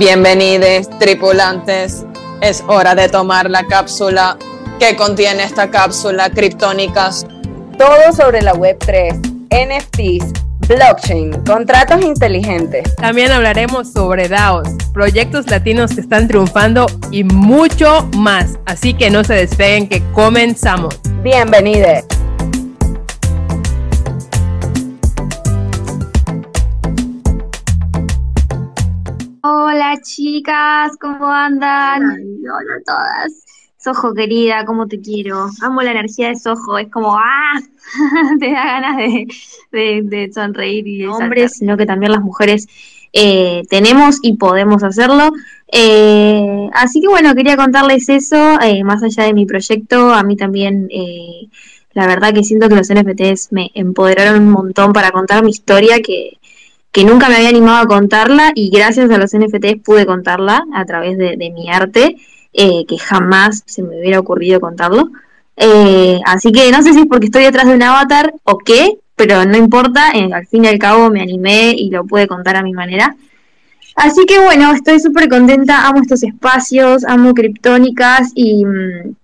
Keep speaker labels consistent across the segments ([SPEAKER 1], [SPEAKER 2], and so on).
[SPEAKER 1] Bienvenidos, tripulantes. Es hora de tomar la cápsula. que contiene esta cápsula, criptónicas?
[SPEAKER 2] Todo sobre la Web3, NFTs, blockchain, contratos inteligentes.
[SPEAKER 3] También hablaremos sobre DAOs, proyectos latinos que están triunfando y mucho más. Así que no se despeguen que comenzamos.
[SPEAKER 2] Bienvenidos.
[SPEAKER 4] Hola chicas, ¿cómo andan? hola todas. Sojo querida, ¿cómo te quiero? Amo la energía de Sojo, es como ¡ah! te da ganas de, sonreír y de hombres, sino que también las mujeres eh, tenemos y podemos hacerlo. Eh, así que bueno, quería contarles eso, eh, más allá de mi proyecto, a mí también la verdad que siento que los NFTs me empoderaron un montón para contar mi historia que que nunca me había animado a contarla y gracias a los NFTs pude contarla a través de, mi arte, eh, que jamás se me hubiera ocurrido contarlo. Eh, así que no sé si es porque estoy detrás de un avatar o qué, pero no importa, eh, al fin y al cabo me animé y lo pude contar a mi manera. Así que bueno, estoy súper contenta, amo estos espacios, amo criptónicas y, mm,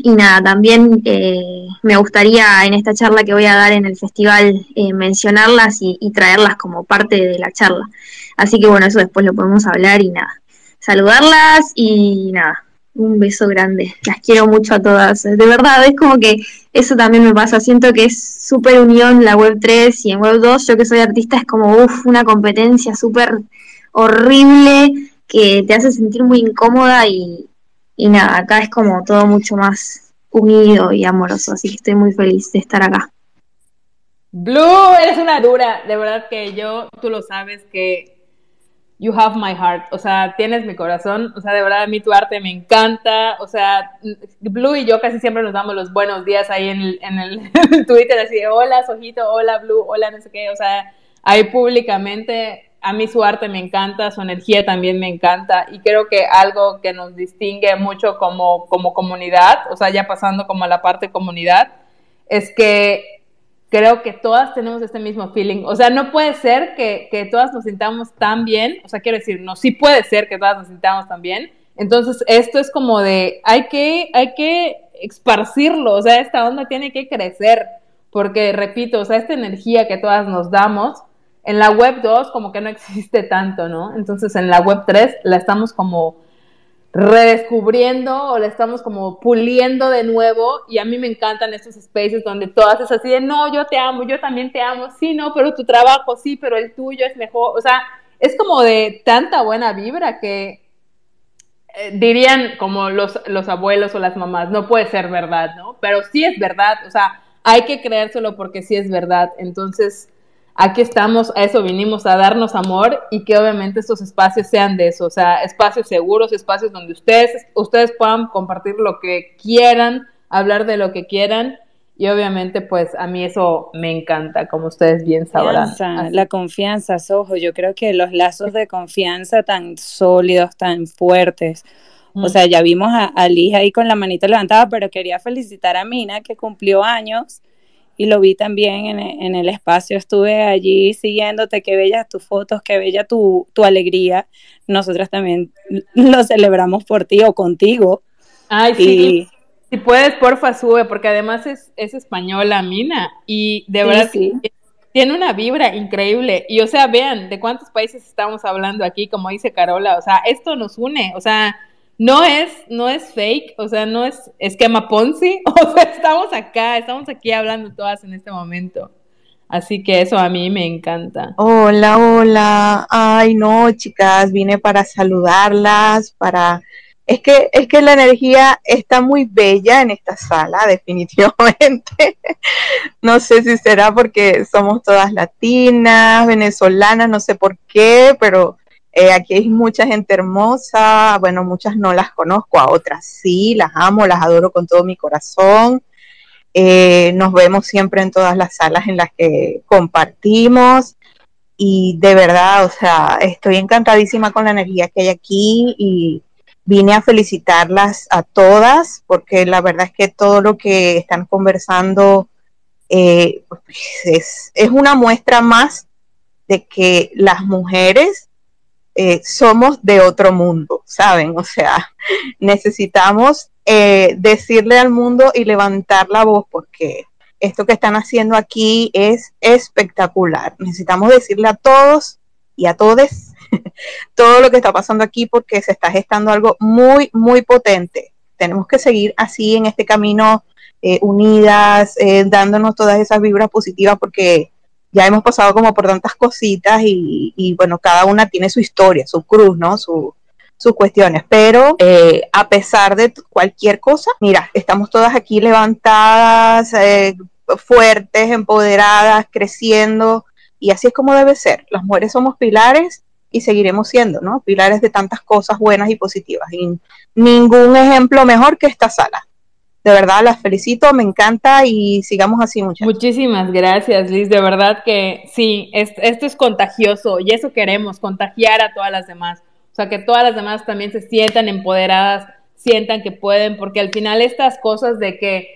[SPEAKER 4] y nada, también eh, me gustaría en esta charla que voy a dar en el festival eh, mencionarlas y, traerlas como parte de la charla. Así que bueno, eso después lo podemos hablar y nada. Saludarlas y nada, un beso grande. Las quiero mucho a todas. De verdad, es como que eso también me pasa. Siento que es súper unión la web 3 y en web 2, yo que soy artista, es como uff, una competencia súper horrible que te hace sentir muy incómoda y, y nada, acá es como todo mucho más unido y amoroso, así que estoy muy feliz de estar acá.
[SPEAKER 3] Blue, eres una dura, de verdad que yo, tú lo sabes que you have my heart, o sea, tienes mi corazón, o sea, de verdad a mí tu arte me encanta, o sea, Blue y yo casi siempre nos damos los buenos días ahí en el, en el Twitter, así de hola, Sojito, hola, Blue, hola, no sé qué, o sea, ahí públicamente a mí su arte me encanta, su energía también me encanta y creo que algo que nos distingue mucho como, como comunidad, o sea, ya pasando como a la parte comunidad, es que creo que todas tenemos este mismo feeling. O sea, no puede ser que, que todas nos sintamos tan bien, o sea, quiero decir, no, sí puede ser que todas nos sintamos tan bien. Entonces, esto es como de, hay que, hay que esparcirlo, o sea, esta onda tiene que crecer, porque, repito, o sea, esta energía que todas nos damos, en la web 2 como que no existe tanto, ¿no? Entonces en la web 3 la estamos como redescubriendo o la estamos como puliendo de nuevo y a mí me encantan estos spaces donde todas es así de no, yo te amo, yo también te amo, sí, no, pero tu trabajo sí, pero el tuyo es mejor, o sea, es como de tanta buena vibra que eh, dirían como los, los abuelos o las mamás, no puede ser verdad, ¿no? Pero sí es verdad, o sea, hay que creérselo porque sí es verdad, entonces aquí estamos, a eso vinimos, a darnos amor y que obviamente estos espacios sean de eso, o sea, espacios seguros, espacios donde ustedes, ustedes puedan compartir lo que quieran, hablar de lo que quieran. Y obviamente, pues a mí eso me encanta, como ustedes bien sabrán.
[SPEAKER 5] la confianza, Sojo. Yo creo que los lazos de confianza tan sólidos, tan fuertes. O mm. sea, ya vimos a, a ahí con la manita levantada, pero quería felicitar a Mina, que cumplió años y lo vi también en, el espacio, estuve allí siguiéndote, qué bellas tus fotos, qué bella tu, alegría. Nosotras también lo celebramos por ti o contigo.
[SPEAKER 3] Ay, sí. Si puedes, porfa, sube, porque además es, es española, Mina, y de verdad tiene una vibra increíble. Y o sea, vean, de cuántos países estamos hablando aquí, como dice Carola, o sea, esto nos une, o sea, no es, no es fake, o sea, no es esquema Ponzi, o sea, estamos acá, estamos aquí hablando todas en este momento. Así que eso a mí me encanta.
[SPEAKER 6] Hola, hola. Ay, no, chicas, vine para saludarlas, para es que es que la energía está muy bella en esta sala, definitivamente. no sé si será porque somos todas latinas, venezolanas, no sé por qué, pero eh, aquí hay mucha gente hermosa, bueno, muchas no las conozco, a otras sí, las amo, las adoro con todo mi corazón. Eh, nos vemos siempre en todas las salas en las que compartimos y de verdad, o sea, estoy encantadísima con la energía que hay aquí y vine a felicitarlas a todas porque la verdad es que todo lo que están conversando eh, es una muestra más de que las mujeres eh, somos de otro mundo, ¿saben? O sea, necesitamos eh, decirle al mundo y levantar la voz porque esto que están haciendo aquí es espectacular. Necesitamos decirle a todos y a todos todo lo que está pasando aquí porque se está gestando algo muy, muy potente. Tenemos que seguir así en este camino eh, unidas, dándonos todas esas vibras positivas porque ya hemos pasado como por tantas cositas y, bueno, cada una tiene su historia, su cruz, ¿no? Su, sus cuestiones, pero eh, a pesar de cualquier cosa, mira, estamos todas aquí levantadas, fuertes, empoderadas, creciendo, y así es como debe ser. Las mujeres somos pilares y seguiremos siendo, ¿no? Pilares de tantas cosas buenas y positivas. Y ningún ejemplo mejor que esta sala. De verdad, las felicito, me encanta y sigamos así, muchas
[SPEAKER 3] Muchísimas gracias, Liz. De verdad que sí, esto es contagioso y eso queremos, contagiar a todas las demás. O sea, que todas las demás también se sientan empoderadas, sientan que pueden, porque al final estas cosas de que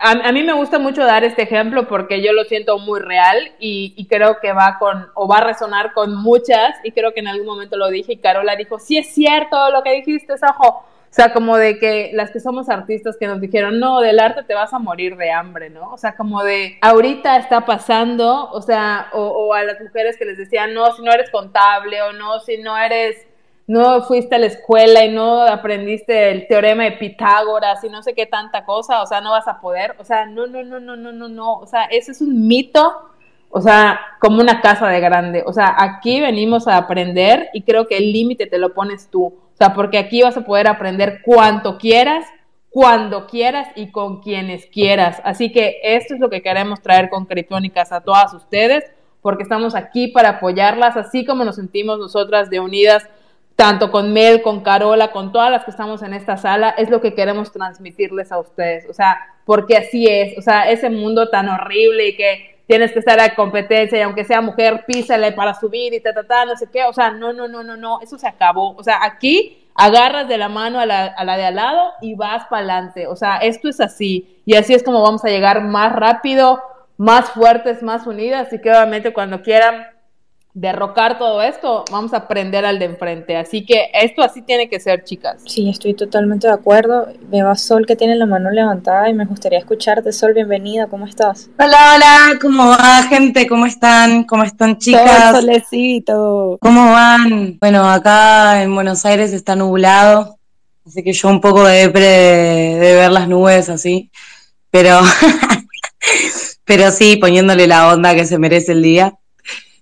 [SPEAKER 3] a, mí me gusta mucho dar este ejemplo porque yo lo siento muy real y, creo que va con, o va a resonar con muchas, y creo que en algún momento lo dije y Carola dijo, sí es cierto lo que dijiste, Sajo. O sea, como de que las que somos artistas que nos dijeron, no, del arte te vas a morir de hambre, ¿no? O sea, como de, ahorita está pasando, o sea, o, a las mujeres que les decían, no, si no eres contable, o no, si no eres no fuiste a la escuela y no aprendiste el teorema de Pitágoras y no sé qué tanta cosa, o sea, no vas a poder, o sea, no, no, no, no, no, no, no, o sea, eso es un mito, o sea, como una casa de grande, o sea, aquí venimos a aprender y creo que el límite te lo pones tú, sea, porque aquí vas a poder aprender cuanto quieras, cuando quieras y con quienes quieras, así que esto es lo que queremos traer con Criptónicas a todas ustedes, porque estamos aquí para apoyarlas, así como nos sentimos nosotras de unidas tanto con Mel, con Carola, con todas las que estamos en esta sala, es lo que queremos transmitirles a ustedes. O sea, porque así es, o sea, ese mundo tan horrible y que tienes que estar a competencia y aunque sea mujer, písale para subir y ta, ta, ta, no sé qué. O sea, no, no, no, no, no, eso se acabó. O sea, aquí agarras de la mano a la, a la de al lado y vas para adelante. O sea, esto es así. Y así es como vamos a llegar más rápido, más fuertes, más unidas y que obviamente cuando quieran derrocar todo esto, vamos a aprender al de enfrente. Así que esto así tiene que ser, chicas.
[SPEAKER 5] Sí, estoy totalmente de acuerdo. Me va Sol que tiene la mano levantada y me gustaría escucharte. Sol, bienvenida, ¿cómo estás?
[SPEAKER 7] Hola, hola, ¿cómo va, gente? ¿Cómo están? ¿Cómo están, chicas?
[SPEAKER 5] Sol, solecito.
[SPEAKER 7] ¿Cómo van? Bueno, acá en Buenos Aires está nublado, así que yo un poco de de ver las nubes así, pero... pero sí, poniéndole la onda que se merece el día.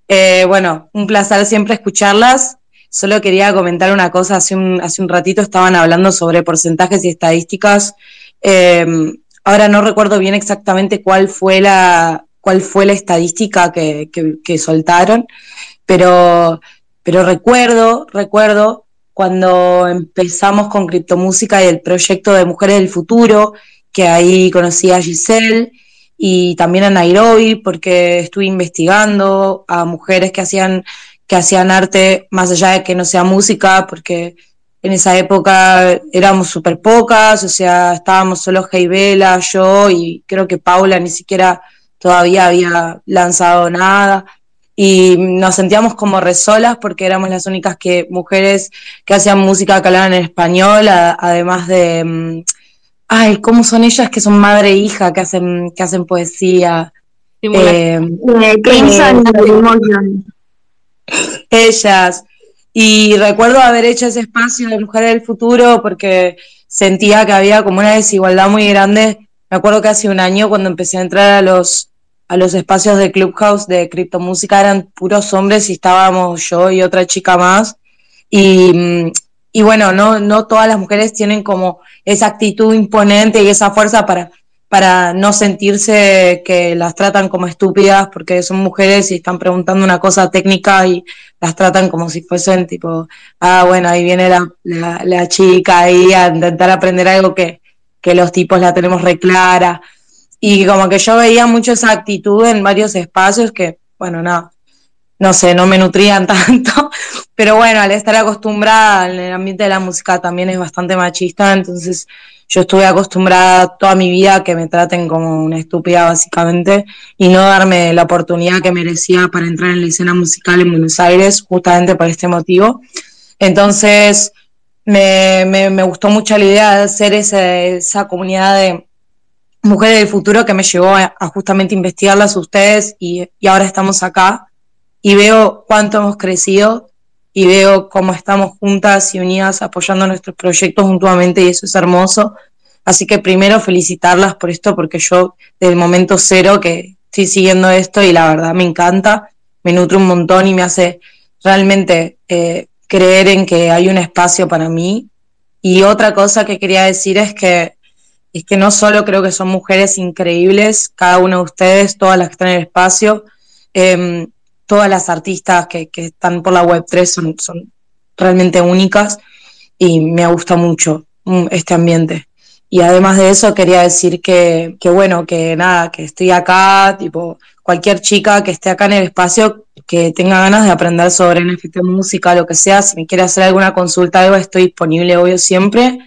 [SPEAKER 7] Eh, bueno, un placer siempre escucharlas. Solo quería comentar una cosa, hace un, hace un ratito estaban hablando sobre porcentajes y estadísticas. Em, ahora no recuerdo bien exactamente cuál fue la, cuál fue la estadística que, que, soltaron, pero, pero recuerdo, recuerdo cuando empezamos con criptomúsica y el proyecto de Mujeres del Futuro, que ahí conocí a Giselle y también a Nairobi, porque estuve investigando a mujeres que hacían, que hacían arte más allá de que no sea música, porque en esa época éramos súper pocas, o sea, estábamos solo Heibela, yo y creo que Paula ni siquiera todavía había lanzado nada. Y nos sentíamos como resolas porque éramos las únicas que mujeres que hacían música que hablaban en español, además de, mm, Ay, ¿cómo son ellas que son madre e hija, que hacen, que hacen poesía?
[SPEAKER 4] Eh, eh,
[SPEAKER 7] ellas. Y recuerdo haber hecho ese espacio de Mujeres del Futuro porque sentía que había como una desigualdad muy grande. Me acuerdo que hace un año cuando empecé a entrar a los, a los espacios de Clubhouse de criptomúsica eran puros hombres y estábamos yo y otra chica más. Y mm, y bueno, no, no todas las mujeres tienen como esa actitud imponente y esa fuerza para, para no sentirse que las tratan como estúpidas porque son mujeres y están preguntando una cosa técnica y las tratan como si fuesen tipo, ah, bueno, ahí viene la, la, chica ahí a intentar aprender algo que, que los tipos la tenemos reclara. Y como que yo veía mucho esa actitud en varios espacios que, bueno, nada, no sé, no me nutrían tanto, pero bueno, al estar acostumbrada al ambiente de la música también es bastante machista, entonces yo estuve acostumbrada toda mi vida a que me traten como una estúpida básicamente y no darme la oportunidad que merecía para entrar en la escena musical en Buenos Aires justamente por este motivo. Entonces me, me, gustó mucho la idea de hacer esa comunidad de mujeres del futuro que me llevó a, justamente investigarlas a ustedes y, y ahora estamos acá y veo cuánto hemos crecido y veo cómo estamos juntas y unidas apoyando nuestros proyectos mutuamente y eso es hermoso. Así que primero felicitarlas por esto porque yo desde el momento cero que estoy siguiendo esto y la verdad me encanta, me nutre un montón y me hace realmente eh, creer en que hay un espacio para mí. Y otra cosa que quería decir es que es que no solo creo que son mujeres increíbles, cada una de ustedes, todas las que están en el espacio, em, todas las artistas que, están por la web 3 son, realmente únicas y me gusta mucho mm, este ambiente. Y además de eso quería decir que, que, bueno, que nada, que estoy acá, tipo, cualquier chica que esté acá en el espacio que tenga ganas de aprender sobre NFT música, lo que sea, si me quiere hacer alguna consulta, algo, estoy disponible, obvio, siempre.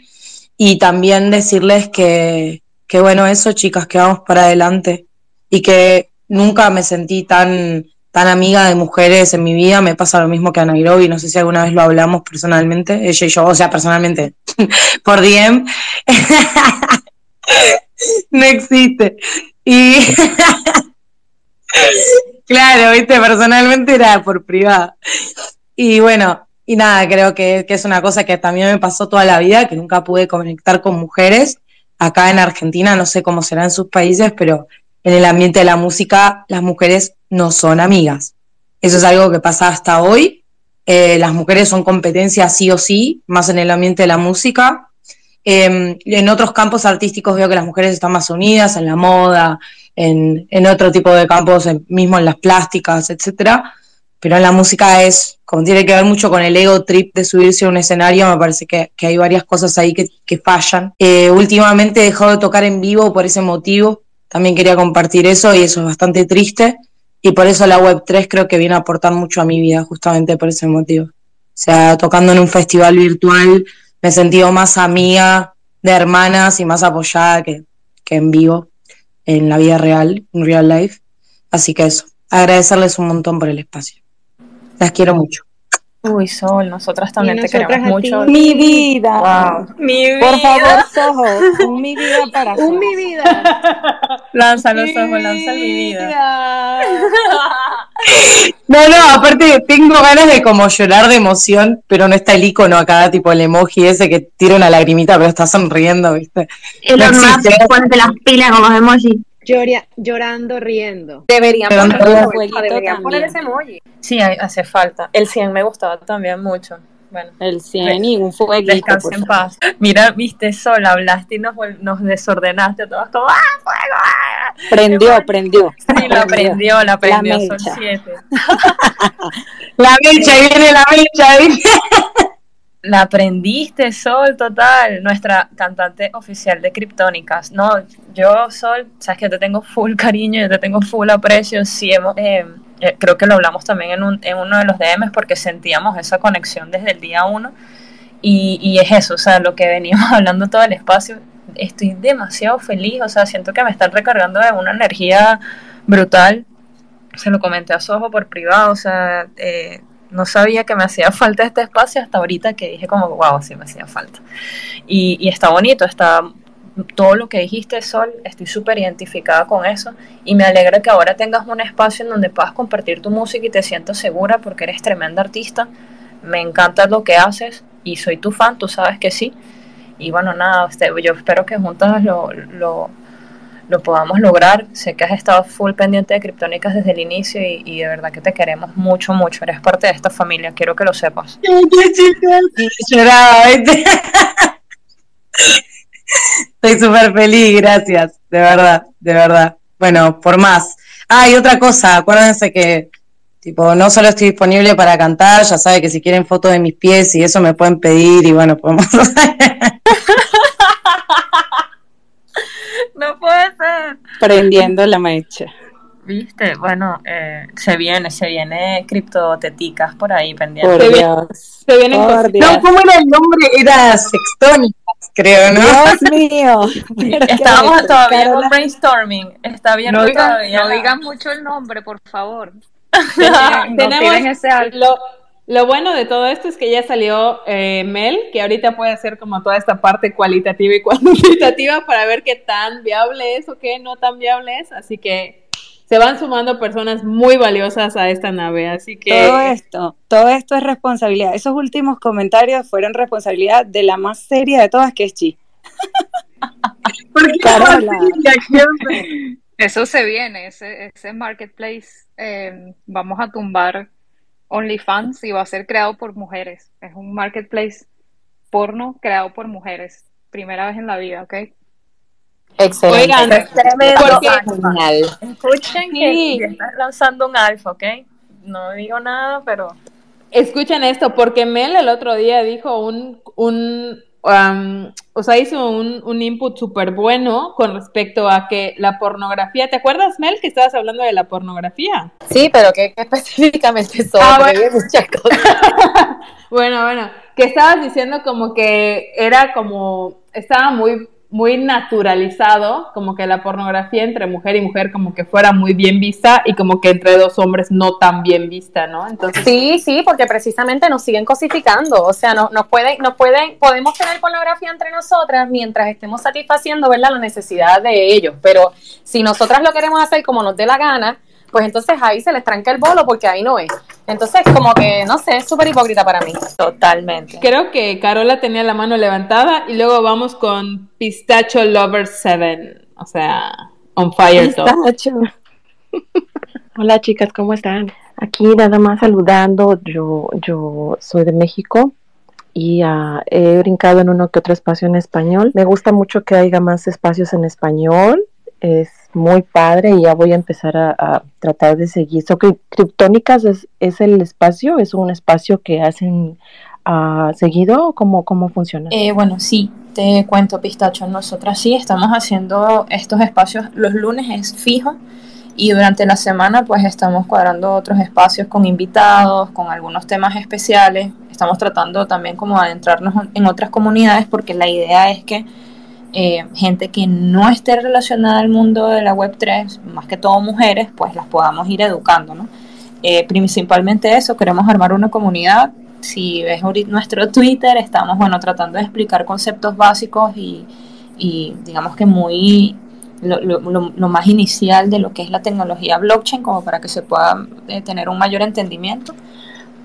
[SPEAKER 7] Y también decirles que, que bueno, eso, chicas, que vamos para adelante. Y que nunca me sentí tan tan amiga de mujeres en mi vida, me pasa lo mismo que a Nairobi, no sé si alguna vez lo hablamos personalmente, ella y yo, o sea, personalmente, por DM. no existe. Y claro, viste, personalmente era por privada. Y bueno, y nada, creo que, que, es una cosa que también me pasó toda la vida, que nunca pude conectar con mujeres. Acá en Argentina, no sé cómo será en sus países, pero en el ambiente de la música las mujeres no son amigas. Eso es algo que pasa hasta hoy. Eh, las mujeres son competencia sí o sí, más en el ambiente de la música. Em, en otros campos artísticos veo que las mujeres están más unidas, en la moda, en, otro tipo de campos, mismo en las plásticas, etcétera. Pero en la música es, como tiene que ver mucho con el ego trip de subirse a un escenario, me parece que, hay varias cosas ahí que, fallan. Eh, últimamente he dejado de tocar en vivo por ese motivo, también quería compartir eso y eso es bastante triste. Y por eso la Web3 creo que viene a aportar mucho a mi vida, justamente por ese motivo. O sea, tocando en un festival virtual me he sentido más amiga de hermanas y más apoyada que, que en vivo, en la vida real, en real life. Así que eso, agradecerles un montón por el espacio. Las quiero mucho.
[SPEAKER 1] Uy, Sol, nosotras también te queremos mucho.
[SPEAKER 6] Mi vida.
[SPEAKER 1] Wow. Mi vida.
[SPEAKER 6] Por favor, Soho, un mi vida para
[SPEAKER 2] Un mi vida.
[SPEAKER 1] lanza los ojos, lanza mi vida.
[SPEAKER 7] No, no, aparte tengo ganas de como llorar de emoción, pero no está el icono acá, tipo el emoji ese que tira una lagrimita, pero está sonriendo, ¿viste?
[SPEAKER 4] El no ponte las pilas con los emojis
[SPEAKER 2] llorando, riendo.
[SPEAKER 1] Deberían poner, ese emoji. Sí, hace falta. El 100 me gustaba también mucho. Bueno,
[SPEAKER 5] el 100 y un fueguito.
[SPEAKER 1] Descanse en paz. Mira, viste, Sol, hablaste y nos, nos desordenaste todos como ¡ah, fuego! Ah".
[SPEAKER 5] Prendió, prendió.
[SPEAKER 1] Sí, la prendió, la prendió, Sol 7.
[SPEAKER 7] la mecha, viene la mecha, ¿viste?
[SPEAKER 1] La aprendiste, Sol, total, nuestra cantante oficial de Criptónicas. No, yo, Sol, sabes que yo te tengo full cariño, yo te tengo full aprecio. Sí, hemos, eh, eh, creo que lo hablamos también en, un, en uno de los DMs porque sentíamos esa conexión desde el día uno. Y, y es eso, o sea, lo que veníamos hablando todo el espacio. Estoy demasiado feliz, o sea, siento que me están recargando de una energía brutal. Se lo comenté a Sojo por privado, o sea, eh, no sabía que me hacía falta este espacio hasta ahorita que dije como, wow, sí me hacía falta. Y, está bonito, está todo lo que dijiste, Sol, estoy súper identificada con eso y me alegra que ahora tengas un espacio en donde puedas compartir tu música y te sientas segura porque eres tremenda artista. Me encanta lo que haces y soy tu fan, tú sabes que sí. Y bueno, nada, yo espero que juntas lo, lo podamos lograr. Sé que has estado full pendiente de Criptónicas desde el inicio y, de verdad que te queremos mucho, mucho. Eres parte de esta familia, quiero que lo sepas.
[SPEAKER 7] Estoy súper feliz, gracias, de verdad, de verdad. Bueno, por más. Ah, y otra cosa, acuérdense que tipo, no solo estoy disponible para cantar, ya sabe que si quieren fotos de mis pies y eso me pueden pedir y bueno, podemos
[SPEAKER 1] no puede ser.
[SPEAKER 5] Prendiendo la mecha.
[SPEAKER 1] Viste, bueno, eh, se viene, se viene criptoteticas por ahí pendiente.
[SPEAKER 5] Por Dios.
[SPEAKER 7] Se vienen No, ¿cómo era el nombre? Era sextónicas. creo, ¿no?
[SPEAKER 5] Dios mío.
[SPEAKER 1] Estábamos todavía en
[SPEAKER 5] Carola-
[SPEAKER 1] un brainstorming. Está bien
[SPEAKER 8] No digan,
[SPEAKER 1] todavía.
[SPEAKER 8] no digan mucho el nombre, por favor. No
[SPEAKER 3] tenemos
[SPEAKER 8] tiren ese alto.
[SPEAKER 3] Lo, bueno de todo esto es que ya salió eh, Mel, que ahorita puede hacer como toda esta parte cualitativa y cuantitativa para ver qué tan viable es o qué no tan viable es. Así que se van sumando personas muy valiosas a esta nave. Así que
[SPEAKER 5] Todo esto, todo esto es responsabilidad. Esos últimos comentarios fueron responsabilidad de la más seria de todas, que es Chi.
[SPEAKER 7] Porque
[SPEAKER 5] Carola.
[SPEAKER 8] Eso se viene, ese, ese marketplace. eh, vamos a tumbar OnlyFans y va a ser creado por mujeres. Es un marketplace porno creado por mujeres. Primera vez en la vida, ¿ok?
[SPEAKER 1] Excelente.
[SPEAKER 3] Oigan,
[SPEAKER 1] Es tremendo. Escuchen que
[SPEAKER 3] Sí.
[SPEAKER 1] ya estás lanzando un alfa, ¿ok? No digo nada, pero
[SPEAKER 3] Escuchen esto, porque Mel el otro día dijo un, un um, o sea, hizo un, un input súper bueno con respecto a que la pornografía, ¿te acuerdas, Mel, que estabas hablando de la pornografía?
[SPEAKER 9] Sí, pero que, que específicamente sobre
[SPEAKER 3] Ah, bueno.
[SPEAKER 9] muchas cosas.
[SPEAKER 3] Bueno, bueno, que estabas diciendo como que era como, estaba muy, muy naturalizado, como que la pornografía entre mujer y mujer como que fuera muy bien vista y como que entre dos hombres no tan bien vista, ¿no? Entonces,
[SPEAKER 9] Sí, sí, porque precisamente nos siguen cosificando, o sea, no, nos pueden, nos pueden, podemos tener pornografía entre nosotras mientras estemos satisfaciendo, ¿verdad? La necesidad de ellos, pero si nosotras lo queremos hacer como nos dé la gana, pues entonces ahí se les tranca el bolo porque ahí no es. Entonces, como que, no sé, es súper hipócrita para mí.
[SPEAKER 1] totalmente.
[SPEAKER 3] creo que Carola tenía la mano levantada y luego vamos con Pistacho Lover 7, o sea, on fire.
[SPEAKER 5] Pistacho.
[SPEAKER 10] Hola chicas, ¿cómo están? Aquí nada más saludando, yo, yo soy de México y ah, he brincado en uno que otro espacio en español. Me gusta mucho que haya más espacios en español, es muy padre y ya voy a empezar a, tratar de seguir. So, Cri- Criptónicas es, es el espacio, es un espacio que hacen ah, seguido, ¿cómo, cómo funciona?
[SPEAKER 1] Eh, bueno, sí, te cuento, Pistacho. Nosotras sí estamos haciendo estos espacios. Los lunes es fijo y durante la semana pues estamos cuadrando otros espacios con invitados, con algunos temas especiales. Estamos tratando también como de adentrarnos en otras comunidades porque la idea es que eh, gente que no esté relacionada al mundo de la Web3, más que todo mujeres, pues las podamos ir educando, ¿no? Eh, principalmente eso, queremos armar una comunidad. Si ves nuestro Twitter, estamos, bueno, tratando de explicar conceptos básicos y, y digamos que muy lo- lo- lo más inicial de lo que es la tecnología blockchain, como para que se pueda eh, tener un mayor entendimiento.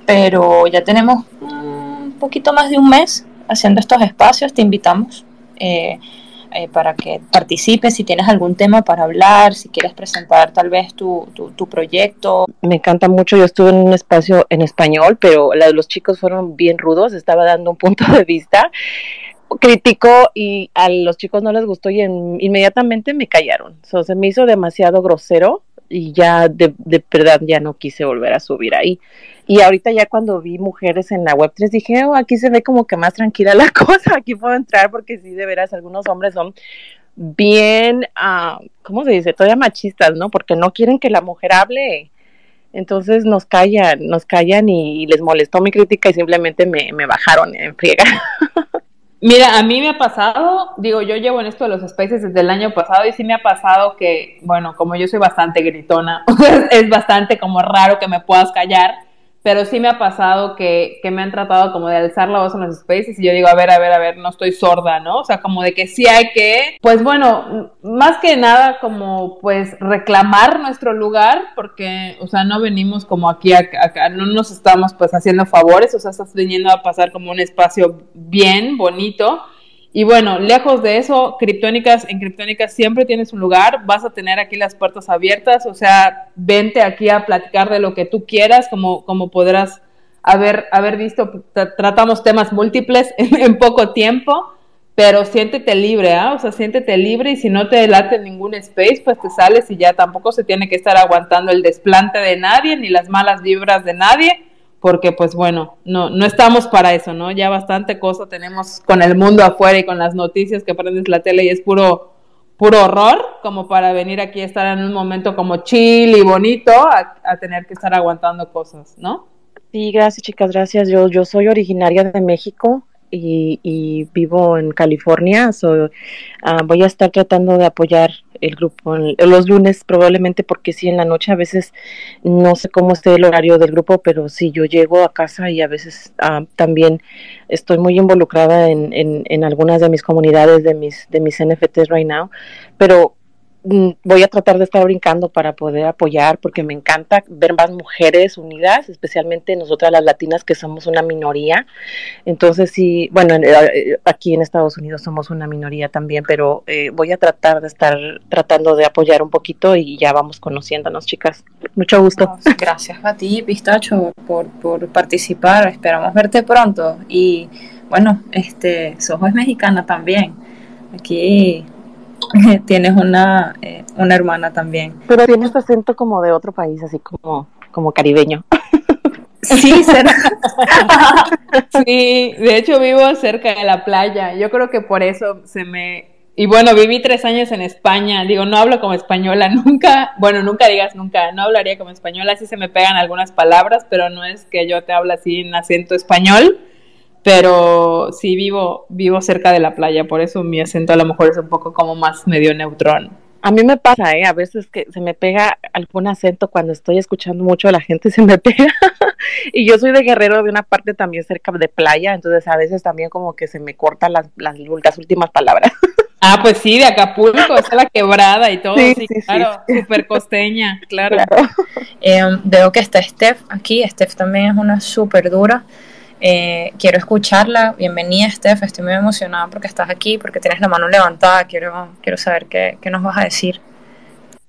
[SPEAKER 1] Pero ya tenemos un poquito más de un mes haciendo estos espacios, te invitamos eh, eh, para que participes, si tienes algún tema para hablar, si quieres presentar tal vez tu, tu, proyecto.
[SPEAKER 10] Me encanta mucho, yo estuve en un espacio en español, pero los chicos fueron bien rudos, estaba dando un punto de vista crítico y a los chicos no les gustó y en- inmediatamente me callaron. So, se me hizo demasiado grosero y ya de, de verdad ya no quise volver a subir ahí. Y ahorita ya cuando vi mujeres en la Web3 dije, oh, aquí se ve como que más tranquila la cosa, aquí puedo entrar porque sí, de veras, algunos hombres son bien, ah, ¿cómo se dice? Todavía machistas, ¿no? Porque no quieren que la mujer hable. Entonces nos callan, nos callan y, y les molestó mi crítica y simplemente me, me bajaron en friega.
[SPEAKER 3] Mira, a mí me ha pasado, digo, yo llevo en esto de los spaces desde el año pasado y sí me ha pasado que, bueno, como yo soy bastante gritona, es bastante como raro que me puedas callar, pero sí me ha pasado que, que me han tratado como de alzar la voz en los spaces y yo digo, a ver, a ver, a ver, no estoy sorda, ¿no? O sea, como de que sí hay que, pues bueno, más que nada como pues reclamar nuestro lugar, porque, o sea, no venimos como aquí, acá, no nos estamos pues haciendo favores, o sea, estás viniendo a pasar como un espacio bien, bonito. Y bueno, lejos de eso, Criptónicas, en Criptónicas siempre tienes un lugar, vas a tener aquí las puertas abiertas, o sea, vente aquí a platicar de lo que tú quieras, como, como podrás haber, haber visto, tra- tratamos temas múltiples en, poco tiempo, pero siéntete libre, ¿ah? O sea, siéntete libre y si no te late ningún space, pues te sales y ya tampoco se tiene que estar aguantando el desplante de nadie ni las malas vibras de nadie, porque pues bueno, no, no estamos para eso, ¿no? Ya bastante cosa tenemos con el mundo afuera y con las noticias que prendes la tele y es puro, puro horror, como para venir aquí a estar en un momento como chill y bonito, a, a tener que estar aguantando cosas, ¿no?
[SPEAKER 10] Sí, gracias chicas, gracias. Yo, yo soy originaria de México y, y vivo en California, so, ah, voy a estar tratando de apoyar el grupo en- los lunes probablemente porque sí en la noche a veces no sé cómo esté el horario del grupo, pero sí yo llego a casa y a veces ah, también estoy muy involucrada en, en, en algunas de mis comunidades de mis de mis NFTs right now, pero voy a tratar de estar brincando para poder apoyar porque me encanta ver más mujeres unidas, especialmente nosotras las latinas que somos una minoría. Entonces sí, bueno, en- eh, aquí en Estados Unidos somos una minoría también, pero eh, voy a tratar de estar tratando de apoyar un poquito y ya vamos conociéndonos, chicas. Mucho gusto.
[SPEAKER 1] Gracias a ti, Pistacho, por, por participar. Esperamos verte pronto. Y bueno, este, Sojo es mexicana también. Aquí tienes una, eh, una hermana también.
[SPEAKER 10] Pero tienes acento como de otro país, así como, como caribeño.
[SPEAKER 1] Sí, será.
[SPEAKER 3] Sí, de hecho vivo cerca de la playa. Yo creo que por eso se me... Y bueno, viví tres años en España. Digo, no hablo como española nunca. Bueno, nunca digas nunca. No hablaría como española. Así se me pegan algunas palabras, pero no es que yo te hable así en acento español. Pero sí vivo, vivo cerca de la playa. Por eso mi acento a lo mejor es un poco como más medio neutrón.
[SPEAKER 10] A mí me pasa, ¿eh? A veces que se me pega algún acento cuando estoy escuchando mucho a la gente, se me pega. y yo soy de Guerrero, de una parte también cerca de playa, entonces a veces también como que se me cortan las, las, las últimas palabras.
[SPEAKER 3] Ah, pues sí, de Acapulco, esa es la quebrada y todo,
[SPEAKER 10] Sí,
[SPEAKER 3] sí,
[SPEAKER 10] sí, sí.
[SPEAKER 3] claro, súper costeña, claro.
[SPEAKER 1] Eh, veo que está Steph aquí. Steph también es una súper dura. Eh, quiero escucharla. Bienvenida, Steph. Estoy muy emocionada porque estás aquí, porque tienes la mano levantada. Quiero, quiero saber qué, qué nos vas a decir.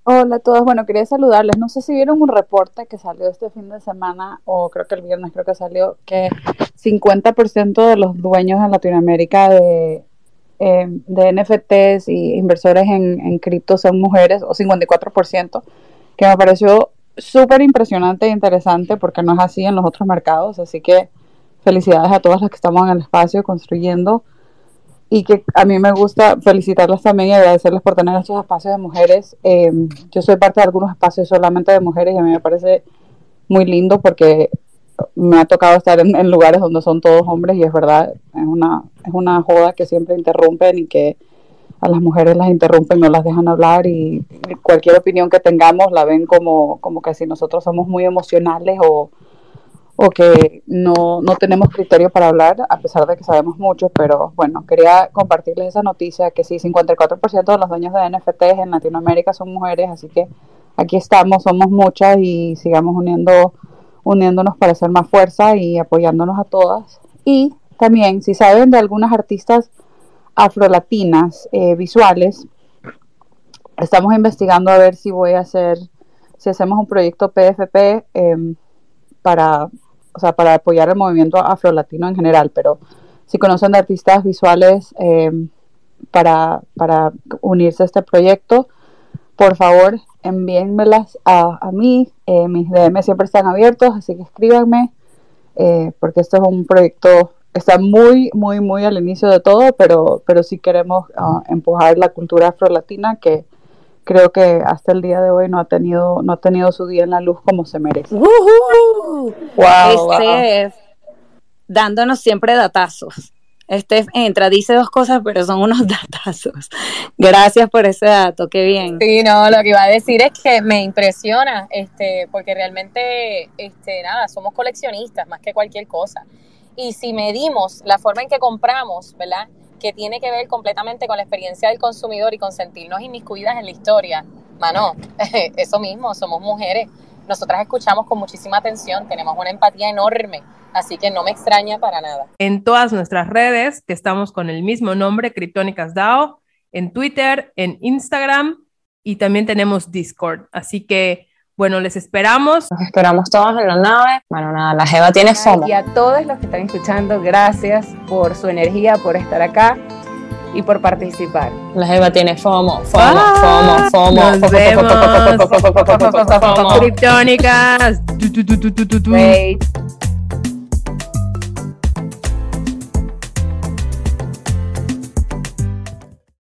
[SPEAKER 11] Hola a todos, bueno, quería saludarles. No sé si vieron un reporte que salió este fin de semana, o creo que el viernes creo que salió, que 50% de los dueños en Latinoamérica de, eh, de NFTs y inversores en, en cripto son mujeres, o 54%, que me pareció súper impresionante e interesante porque no es así en los otros mercados. Así que felicidades a todas las que estamos en el espacio construyendo y que a mí me gusta felicitarlas también y agradecerles por tener estos espacios de mujeres. Eh, yo soy parte de algunos espacios solamente de mujeres y a mí me parece muy lindo porque me ha tocado estar en, en lugares donde son todos hombres y es verdad, es una, es una joda que siempre interrumpen y que a las mujeres las interrumpen, no las dejan hablar y cualquier opinión que tengamos la ven como, como que si nosotros somos muy emocionales o, o que no, no tenemos criterio para hablar, a pesar de que sabemos mucho, pero bueno, quería compartirles esa noticia, que sí, 54% de los dueños de NFTs en Latinoamérica son mujeres, así que aquí estamos, somos muchas y sigamos uniendo, uniéndonos para hacer más fuerza y apoyándonos a todas. Y también, si saben de algunas artistas afrolatinas eh, visuales, estamos investigando a ver si voy a hacer, si hacemos un proyecto PFP eh, para o sea, para apoyar el movimiento afrolatino en general, pero si conocen artistas visuales eh, para, para unirse a este proyecto, por favor envíenmelas a, a mí, eh, mis DM siempre están abiertos, así que escríbanme, eh, porque este es un proyecto, está muy, muy, muy al inicio de todo, pero, pero sí queremos uh, empujar la cultura afrolatina que creo que hasta el día de hoy no ha tenido no ha tenido su día en la luz como se merece.
[SPEAKER 10] Wow,
[SPEAKER 5] Steph, dándonos siempre datazos. Steph entra, dice dos cosas, pero son unos datazos. Gracias por ese dato, qué bien.
[SPEAKER 9] Sí, no, lo que iba a decir es que me impresiona, este, porque realmente, este, nada, somos coleccionistas más que cualquier cosa. Y si medimos la forma en que compramos, ¿verdad? Que tiene que ver completamente con la experiencia del consumidor y con sentirnos inmiscuidas en la historia. Mano, eso mismo, somos mujeres. Nosotras escuchamos con muchísima atención, tenemos una empatía enorme, así que no me extraña para nada.
[SPEAKER 12] En todas nuestras redes, que estamos con el mismo nombre, Criptónicas DAO, en Twitter, en Instagram y también tenemos Discord. Así que bueno, les esperamos.
[SPEAKER 9] Nos esperamos todos en la nave. Bueno, nada, la Jeva tiene FOMO.
[SPEAKER 11] Y a todos los que están escuchando, gracias por su energía, por estar acá y por participar.
[SPEAKER 9] La Jeva tiene FOMO, FOMO, FOMO, FOMO.
[SPEAKER 12] Vemos. Criptónicas.
[SPEAKER 11] Wait.